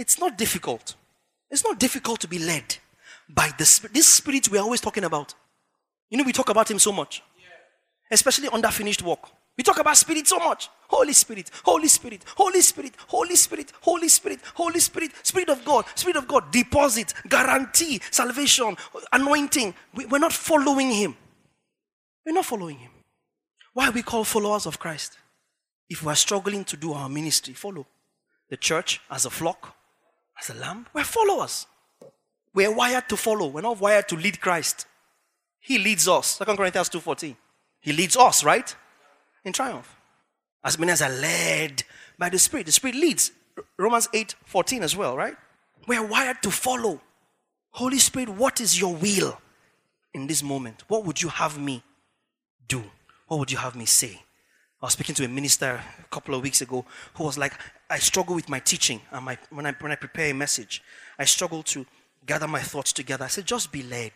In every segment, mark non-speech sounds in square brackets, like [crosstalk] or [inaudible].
it's not difficult. It's not difficult to be led by the. This spirit we're always talking about. You know, we talk about him so much, especially on that finished work. We talk about spirit so much. Holy Spirit, Holy Spirit, Holy Spirit, Holy Spirit, Holy Spirit, Holy Spirit, Spirit of God, Spirit of God, deposit, guarantee, salvation, anointing. We, we're not following him. We're not following him. Why are we called followers of Christ? If we're struggling to do our ministry, follow. The church as a flock, as a lamb, we're followers. We're wired to follow. We're not wired to lead Christ. He leads us. 2 Corinthians 2.14. He leads us, right? In triumph. As many as are led by the Spirit. The Spirit leads. Romans 8.14 as well, right? We're wired to follow. Holy Spirit, what is your will in this moment? What would you have me do? What would you have me say? I was speaking to a minister a couple of weeks ago who was like, I struggle with my teaching and my, when, I, when I prepare a message. I struggle to gather my thoughts together. I said, just be led.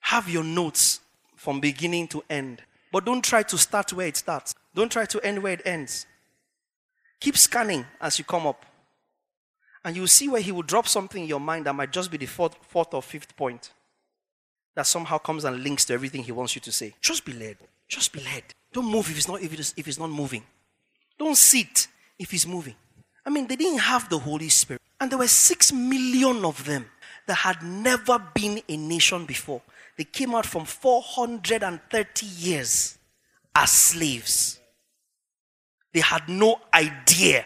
Have your notes from beginning to end. But don't try to start where it starts. Don't try to end where it ends. Keep scanning as you come up. And you'll see where he will drop something in your mind that might just be the fourth, fourth or fifth point that somehow comes and links to everything he wants you to say. Just be led. Just be led. Don't move if it's not if it's, if it's not moving. Don't sit if it's moving. I mean, they didn't have the Holy Spirit, and there were six million of them that had never been a nation before. They came out from 430 years as slaves. They had no idea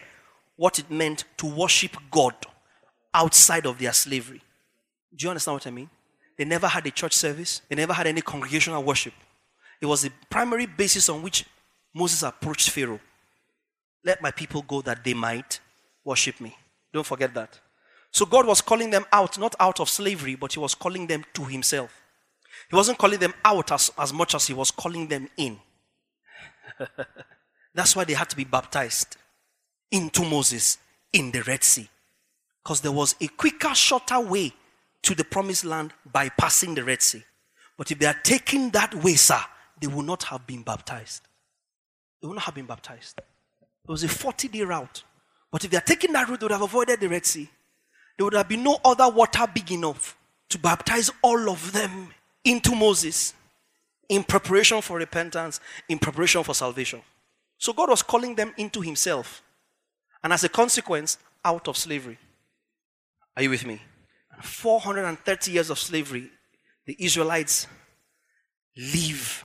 what it meant to worship God outside of their slavery. Do you understand what I mean? They never had a church service, they never had any congregational worship. It was the primary basis on which Moses approached Pharaoh. Let my people go that they might worship me. Don't forget that. So God was calling them out, not out of slavery, but He was calling them to Himself. He wasn't calling them out as, as much as He was calling them in. [laughs] That's why they had to be baptized into Moses in the Red Sea. Because there was a quicker, shorter way to the promised land by passing the Red Sea. But if they are taking that way, sir, they would not have been baptized. They would not have been baptized. It was a 40 day route. But if they had taken that route, they would have avoided the Red Sea. There would have been no other water big enough to baptize all of them into Moses in preparation for repentance, in preparation for salvation. So God was calling them into Himself. And as a consequence, out of slavery. Are you with me? 430 years of slavery, the Israelites leave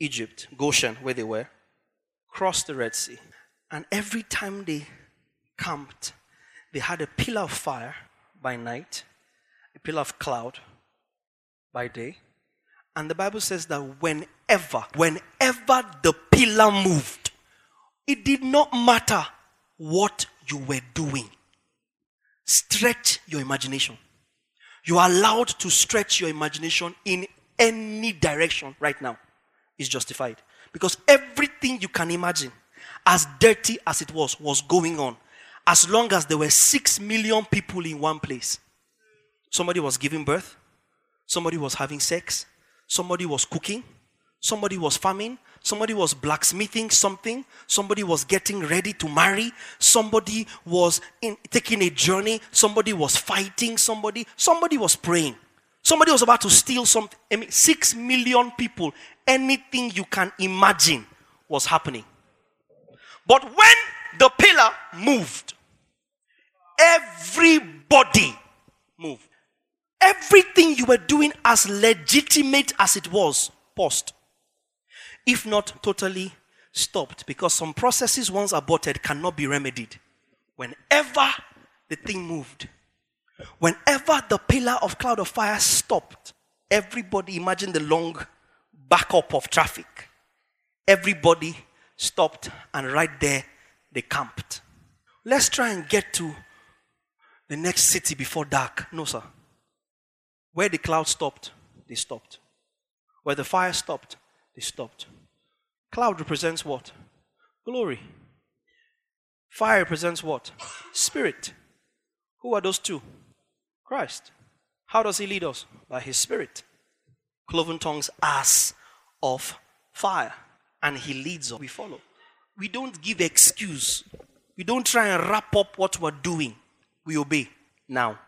Egypt, Goshen, where they were, crossed the Red Sea. And every time they camped, they had a pillar of fire by night, a pillar of cloud by day. And the Bible says that whenever, whenever the pillar moved, it did not matter what you were doing. Stretch your imagination. You are allowed to stretch your imagination in any direction right now is justified. Because everything you can imagine, as dirty as it was, was going on. As long as there were six million people in one place. Somebody was giving birth, somebody was having sex, somebody was cooking, somebody was farming, somebody was blacksmithing something, somebody was getting ready to marry, somebody was in, taking a journey, somebody was fighting somebody, somebody was praying. Somebody was about to steal something. I mean, six million people, anything you can imagine was happening. But when the pillar moved, everybody moved. Everything you were doing, as legitimate as it was, paused. If not totally stopped, because some processes, once aborted, cannot be remedied. Whenever the thing moved, Whenever the pillar of cloud of fire stopped, everybody imagine the long backup of traffic. Everybody stopped, and right there they camped. Let's try and get to the next city before dark. No, sir. Where the cloud stopped, they stopped. Where the fire stopped, they stopped. Cloud represents what? Glory. Fire represents what? Spirit. Who are those two? Christ. How does he lead us? By his spirit. Cloven tongues as of fire. And he leads us. We follow. We don't give excuse. We don't try and wrap up what we're doing. We obey now.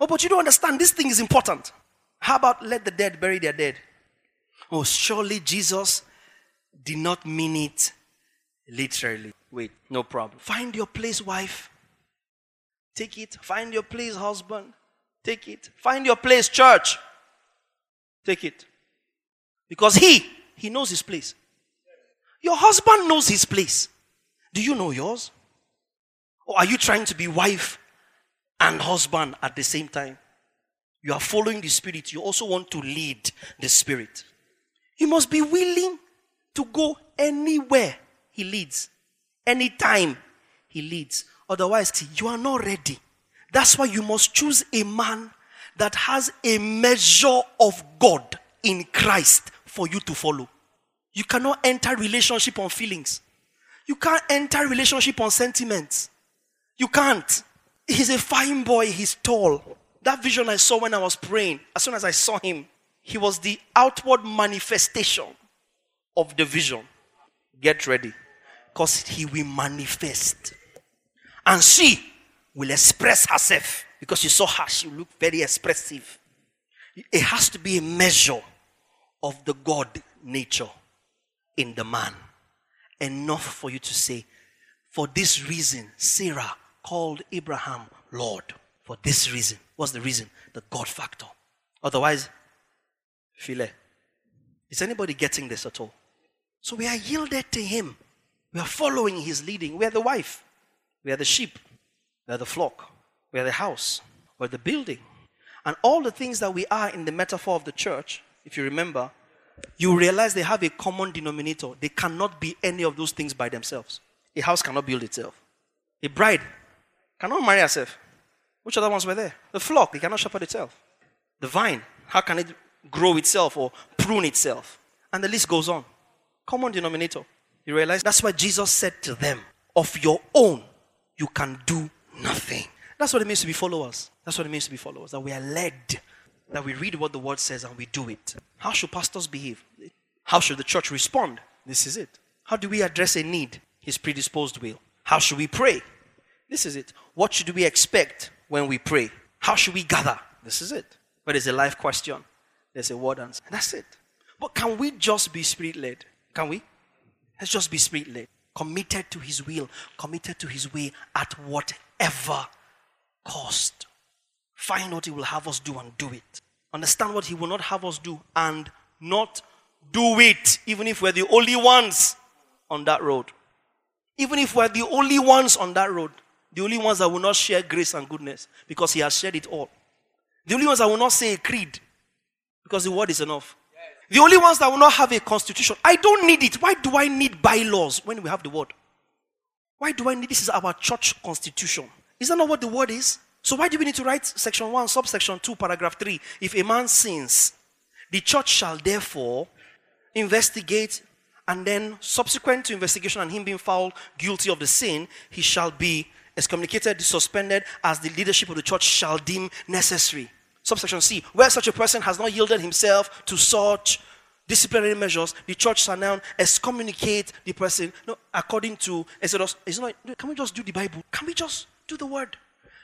Oh, but you don't understand. This thing is important. How about let the dead bury their dead? Oh, surely Jesus did not mean it literally. Wait, no problem. Find your place, wife. Take it. Find your place, husband. Take it. Find your place, church. Take it. Because he, he knows his place. Your husband knows his place. Do you know yours? Or are you trying to be wife and husband at the same time? You are following the Spirit. You also want to lead the Spirit. You must be willing to go anywhere He leads, anytime He leads. Otherwise, you are not ready. That's why you must choose a man that has a measure of God in Christ for you to follow. You cannot enter relationship on feelings. You can't enter relationship on sentiments. You can't. He's a fine boy, he's tall. That vision I saw when I was praying, as soon as I saw him, he was the outward manifestation of the vision. Get ready, because he will manifest. And she will express herself because you saw her, she look very expressive. It has to be a measure of the God nature in the man. Enough for you to say, for this reason, Sarah called Abraham Lord. For this reason. What's the reason? The God factor. Otherwise, Philae. Is anybody getting this at all? So we are yielded to Him. We are following His leading. We are the wife. We are the sheep. We are the flock. We are the house. We are the building. And all the things that we are in the metaphor of the church, if you remember, you realize they have a common denominator. They cannot be any of those things by themselves. A house cannot build itself. A bride cannot marry herself. Which other ones were there? The flock, it cannot shepherd itself. The vine, how can it grow itself or prune itself? And the list goes on. Common denominator. You realize that's why Jesus said to them, Of your own, you can do nothing. That's what it means to be followers. That's what it means to be followers. That we are led that we read what the word says and we do it. How should pastors behave? How should the church respond? This is it. How do we address a need? His predisposed will. How should we pray? This is it. What should we expect when we pray? How should we gather? This is it. But it's a life question. There's a word answer. That's it. But can we just be spirit led? Can we? Let's just be spirit led. Committed to his will, committed to his way at whatever cost. Find what He will have us do and do it. Understand what He will not have us do and not do it, even if we're the only ones on that road. Even if we're the only ones on that road, the only ones that will not share grace and goodness because He has shared it all. The only ones that will not say a creed because the word is enough. The only ones that will not have a constitution. I don't need it. Why do I need bylaws when we have the word? Why do I need this? Is our church constitution. Is that not what the word is? So why do we need to write section 1, subsection 2, paragraph 3? If a man sins, the church shall therefore investigate and then subsequent to investigation and him being found guilty of the sin, he shall be excommunicated, suspended as the leadership of the church shall deem necessary. Subsection C, where such a person has not yielded himself to such disciplinary measures, the church shall now excommunicate the person. No, according to Exodus, it's not, can we just do the Bible? Can we just do the word?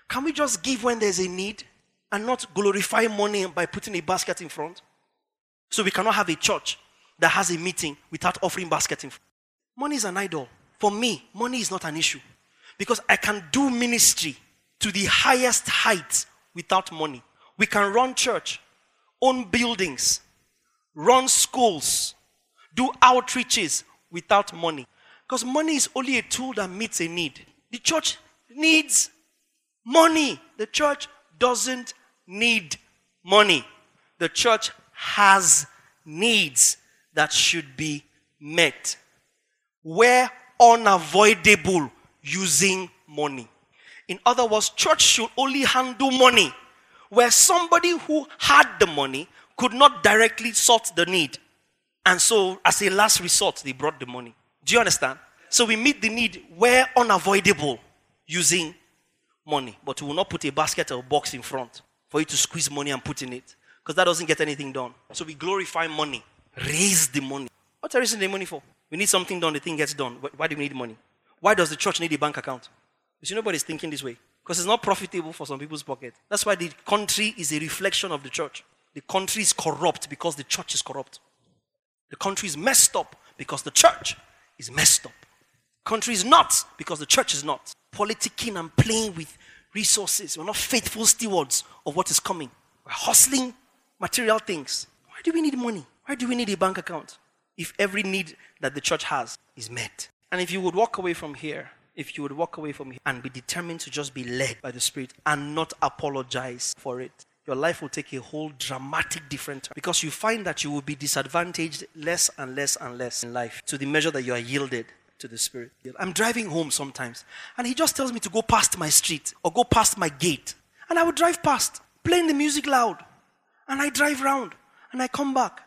Can we just give when there's a need and not glorify money by putting a basket in front? So we cannot have a church that has a meeting without offering basket in front. Money is an idol. For me, money is not an issue because I can do ministry to the highest height without money. We can run church, own buildings, run schools, do outreaches without money. Because money is only a tool that meets a need. The church needs money. The church doesn't need money. The church has needs that should be met. Where unavoidable using money. In other words, church should only handle money where somebody who had the money could not directly sort the need. And so, as a last resort, they brought the money. Do you understand? So we meet the need where unavoidable using money. But we will not put a basket or a box in front for you to squeeze money and put in it. Because that doesn't get anything done. So we glorify money. Raise the money. What are you raising the money for? We need something done, the thing gets done. Why do we need money? Why does the church need a bank account? You see, nobody's thinking this way. Because it's not profitable for some people's pocket. That's why the country is a reflection of the church. The country is corrupt because the church is corrupt. The country is messed up because the church is messed up. Country is not because the church is not. Politicking and playing with resources. We're not faithful stewards of what is coming. We're hustling material things. Why do we need money? Why do we need a bank account if every need that the church has is met? And if you would walk away from here, if you would walk away from here and be determined to just be led by the Spirit and not apologize for it, your life will take a whole dramatic different turn because you find that you will be disadvantaged less and less and less in life to the measure that you are yielded to the Spirit. I'm driving home sometimes and He just tells me to go past my street or go past my gate. And I would drive past, playing the music loud. And I drive round and I come back.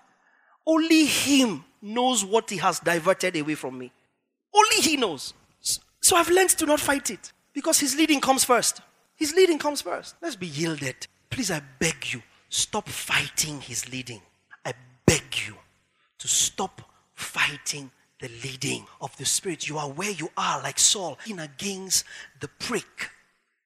Only Him knows what He has diverted away from me. Only He knows. So I've learned to not fight it because His leading comes first. His leading comes first. Let's be yielded. Please, I beg you, stop fighting His leading. I beg you to stop fighting the leading of the Spirit. You are where you are, like Saul, in against the prick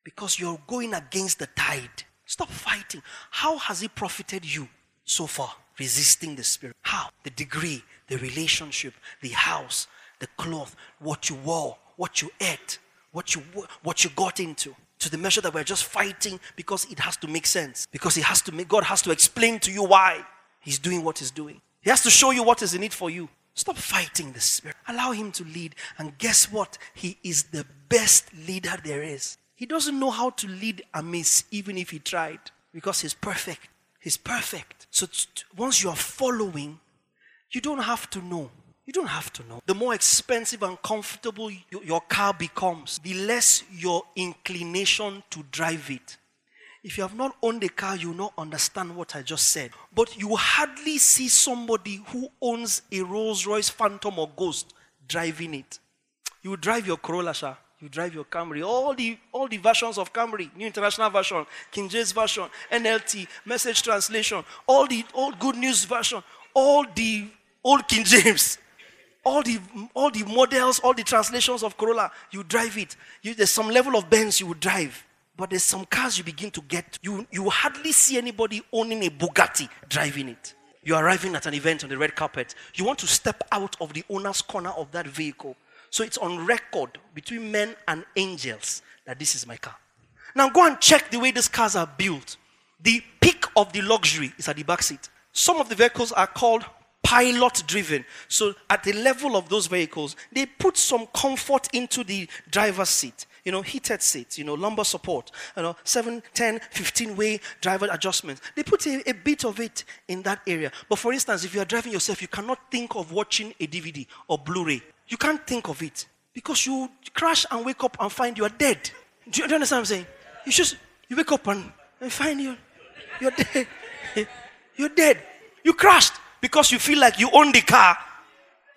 because you're going against the tide. Stop fighting. How has it profited you so far? Resisting the Spirit. How? The degree, the relationship, the house, the cloth, what you wore, what you ate, what you, what you got into. To the measure that we're just fighting because it has to make sense. Because it has to make, God has to explain to you why He's doing what He's doing. He has to show you what is in it for you. Stop fighting the Spirit. Allow Him to lead. And guess what? He is the best leader there is. He doesn't know how to lead amiss, even if he tried, because he's perfect. He's perfect. So t- once you are following, you don't have to know. You don't have to know. The more expensive and comfortable your car becomes, the less your inclination to drive it. If you have not owned a car, you will not understand what I just said. But you hardly see somebody who owns a Rolls Royce Phantom or Ghost driving it. You drive your Corolla, sir. You drive your Camry. All the all the versions of Camry, New International Version, King James Version, NLT, Message Translation, all the old Good News Version, all the old King James, all the all the models, all the translations of Corolla. You drive it. You, there's some level of Benz you would drive. But there's some cars you begin to get. You, you hardly see anybody owning a Bugatti driving it. You're arriving at an event on the red carpet. You want to step out of the owner's corner of that vehicle so it's on record between men and angels that this is my car. Now go and check the way these cars are built. The peak of the luxury is at the back seat. Some of the vehicles are called pilot driven. So at the level of those vehicles, they put some comfort into the driver's seat. You know, heated seats, you know, lumbar support, you know, 7, 10, 15 way driver adjustments. They put a, a bit of it in that area. But for instance, if you are driving yourself, you cannot think of watching a DVD or Blu ray you can't think of it because you crash and wake up and find you are dead. Do you, do you understand what I'm saying? You just you wake up and, and find you you're dead. [laughs] You're dead. You crashed because you feel like you own the car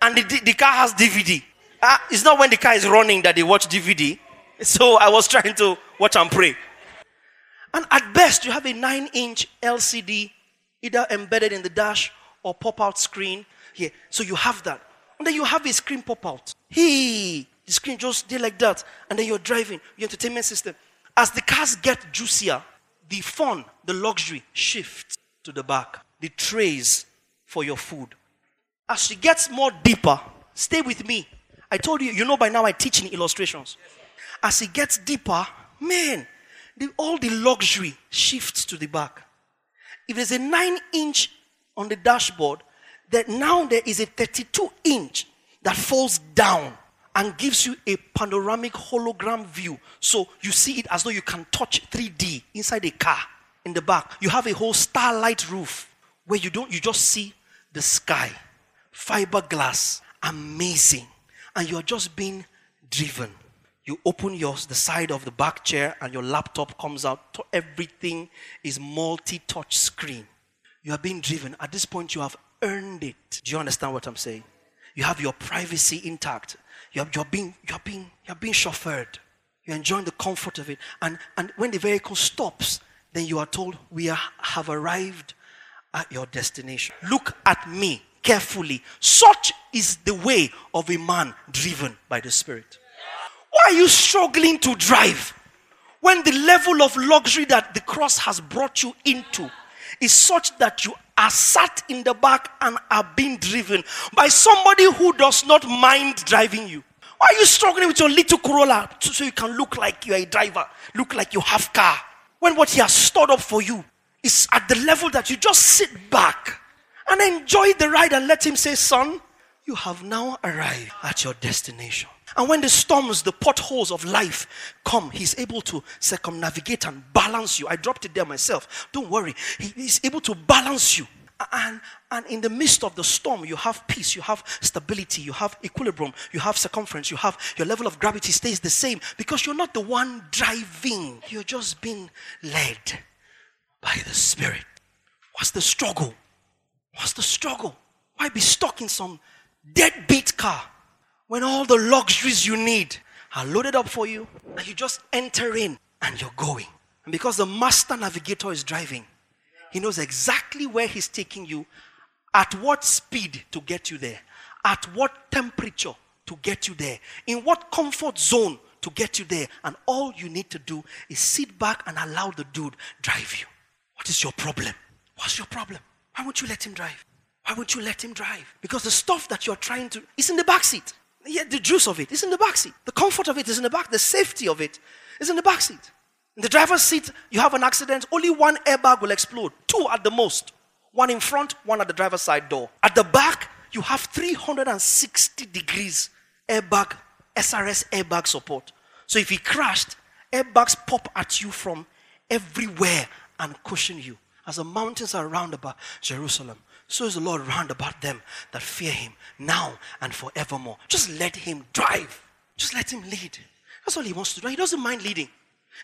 and the, the car has DVD. Uh, ah, it's not when the car is running that they watch DVD. [laughs] So I was trying to watch and pray. And at best, you have a 9 inch LCD either embedded in the dash or pop out screen here. So you have that. And then you have a screen pop out. Hey, the screen just did like that. And then you're driving, your entertainment system. As the cars get juicier, the fun, the luxury shifts to the back. The trays for your food. As it gets more deeper, stay with me. I told you, you know by now I teach in illustrations. As it gets deeper, man, the, all the luxury shifts to the back. If there's a nine inch on the dashboard, that now there is a 32 inch that falls down and gives you a panoramic hologram view. So you see it as though you can touch 3D inside a car in the back. You have a whole starlight roof where you don't you just see the sky. Fiberglass, amazing. And you're just being driven. You open yours, the side of the back chair, and your laptop comes out. Everything is multi touch screen. You are being driven. At this point, you have earned it. Do you understand what I'm saying? You have your privacy intact. You're, you're, being, you're, being, you're being chauffeured. You're enjoying the comfort of it. And, and when the vehicle stops, then you are told, We are, have arrived at your destination. Look at me carefully. Such is the way of a man driven by the Spirit. Why are you struggling to drive when the level of luxury that the cross has brought you into is such that you are sat in the back and are being driven by somebody who does not mind driving you? Why are you struggling with your little Corolla so you can look like you're a driver, look like you have car, when what he has stored up for you is at the level that you just sit back and enjoy the ride and let him say, Son, you have now arrived at your destination. And when the storms, the potholes of life come, he's able to circumnavigate and balance you. I dropped it there myself. Don't worry. He, he's able to balance you. And, and in the midst of the storm, you have peace, you have stability, you have equilibrium, you have circumference, you have your level of gravity stays the same because you're not the one driving. You're just being led by the Spirit. What's the struggle? What's the struggle? Why be stuck in some deadbeat car when all the luxuries you need are loaded up for you and you just enter in and you're going? And because the master navigator is driving, he knows exactly where he's taking you, at what speed to get you there, at what temperature to get you there, in what comfort zone to get you there. And all you need to do is sit back and allow the dude drive you. What is your problem? What's your problem? Why won't you let him drive? Why won't you let him drive? Because the stuff that you're trying to is in the back seat. Yeah, the juice of it is in the back seat. The comfort of it is in the back. The safety of it is in the back seat. In the driver's seat, you have an accident, only one airbag will explode. Two at the most. One in front, one at the driver's side door. At the back, you have 360 degrees airbag, SRS airbag support. So if he crashed, airbags pop at you from everywhere and cushion you. As the mountains are round about Jerusalem, so is the Lord round about them that fear him now and forevermore. Just let him drive. Just let him lead. That's all he wants to do. He doesn't mind leading.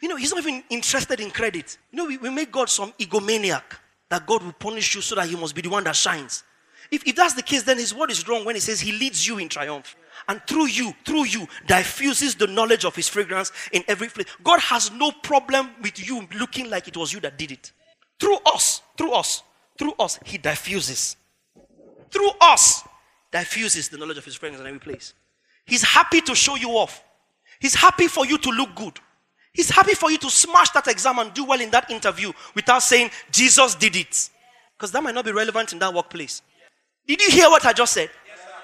You know, he's not even interested in credit. You know, we, we make God some egomaniac that God will punish you so that he must be the one that shines. If, if that's the case, then his word is wrong when he says he leads you in triumph. And through you, through you, diffuses the knowledge of his fragrance in every place. God has no problem with you looking like it was you that did it. Through us, through us, through us, he diffuses. Through us, diffuses the knowledge of his fragrance in every place. He's happy to show you off. He's happy for you to look good. He's happy for you to smash that exam and do well in that interview without saying, Jesus did it. Because that might not be relevant in that workplace. Did you hear what I just said?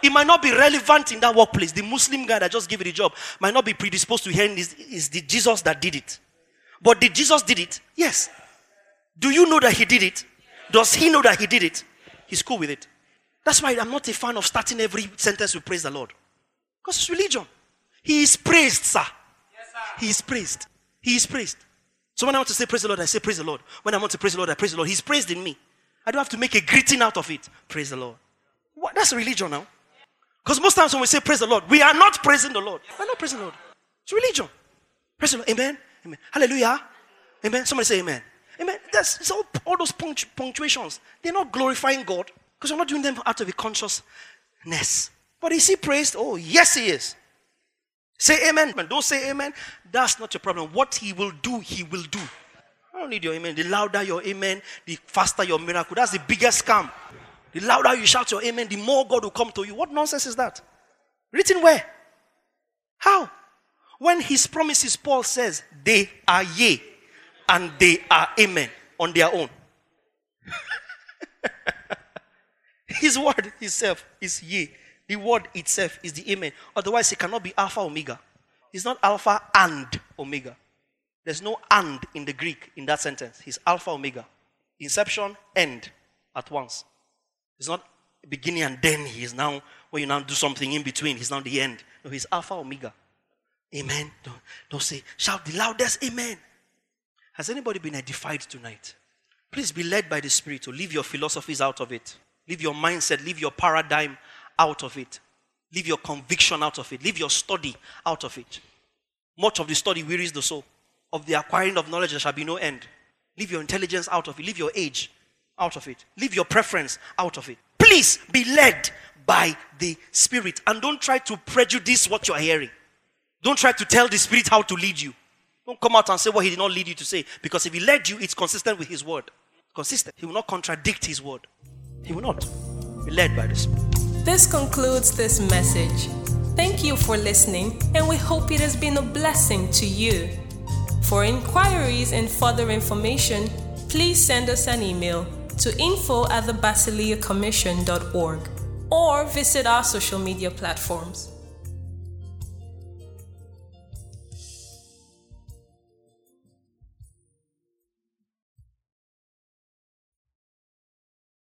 It might not be relevant in that workplace. The Muslim guy that just gave you the job might not be predisposed to hearing this is the Jesus that did it. But did Jesus did it? Yes. Do you know that he did it? Does he know that he did it? He's cool with it. That's why I'm not a fan of starting every sentence with praise the Lord. Because it's religion. He is praised, sir. Yes, sir. He is praised. He is praised. So when I want to say praise the Lord, I say praise the Lord. When I want to praise the Lord, I praise the Lord. He's praised in me. I don't have to make a greeting out of it. Praise the Lord. What? That's religion now. Because most times when we say praise the Lord, we are not praising the Lord. We're not praising the Lord. It's religion. Praise the Lord. Amen. Amen. Hallelujah. Amen. Somebody say amen. Amen. That's all, all those punctu- punctuations. They're not glorifying God because you're not doing them out of a consciousness. But is he praised? Oh, yes, he is. Say amen. Don't say amen. That's not your problem. What he will do, he will do. I don't need your amen. The louder your amen, the faster your miracle. That's the biggest scam. The louder you shout your amen, the more God will come to you. What nonsense is that? Written where? How? When his promises, Paul says, they are yea and they are amen on their own. [laughs] his word itself is yea the word itself is the amen. Otherwise, it cannot be alpha omega. It's not alpha and omega. There's no and in the Greek in that sentence. He's alpha omega. Inception, end at once. It's not beginning and then he is now, when you now do something in between, he's now the end. No, he's alpha omega. Amen. Don't, don't say, shout the loudest amen. Has anybody been edified tonight? Please be led by the Spirit to leave your philosophies out of it. Leave your mindset, leave your paradigm out of it. Leave your conviction out of it. Leave your study out of it. Much of the study wearies the soul. Of the acquiring of knowledge, there shall be no end. Leave your intelligence out of it. Leave your age out of it. Leave your preference out of it. Please be led by the Spirit and don't try to prejudice what you're hearing. Don't try to tell the Spirit how to lead you. Don't come out and say what He did not lead you to say because if He led you, it's consistent with His word. Consistent. He will not contradict His word. He will not. Be led by the Spirit. This concludes this message. Thank you for listening, and we hope it has been a blessing to you. For inquiries and further information, please send us an email to info at the or visit our social media platforms.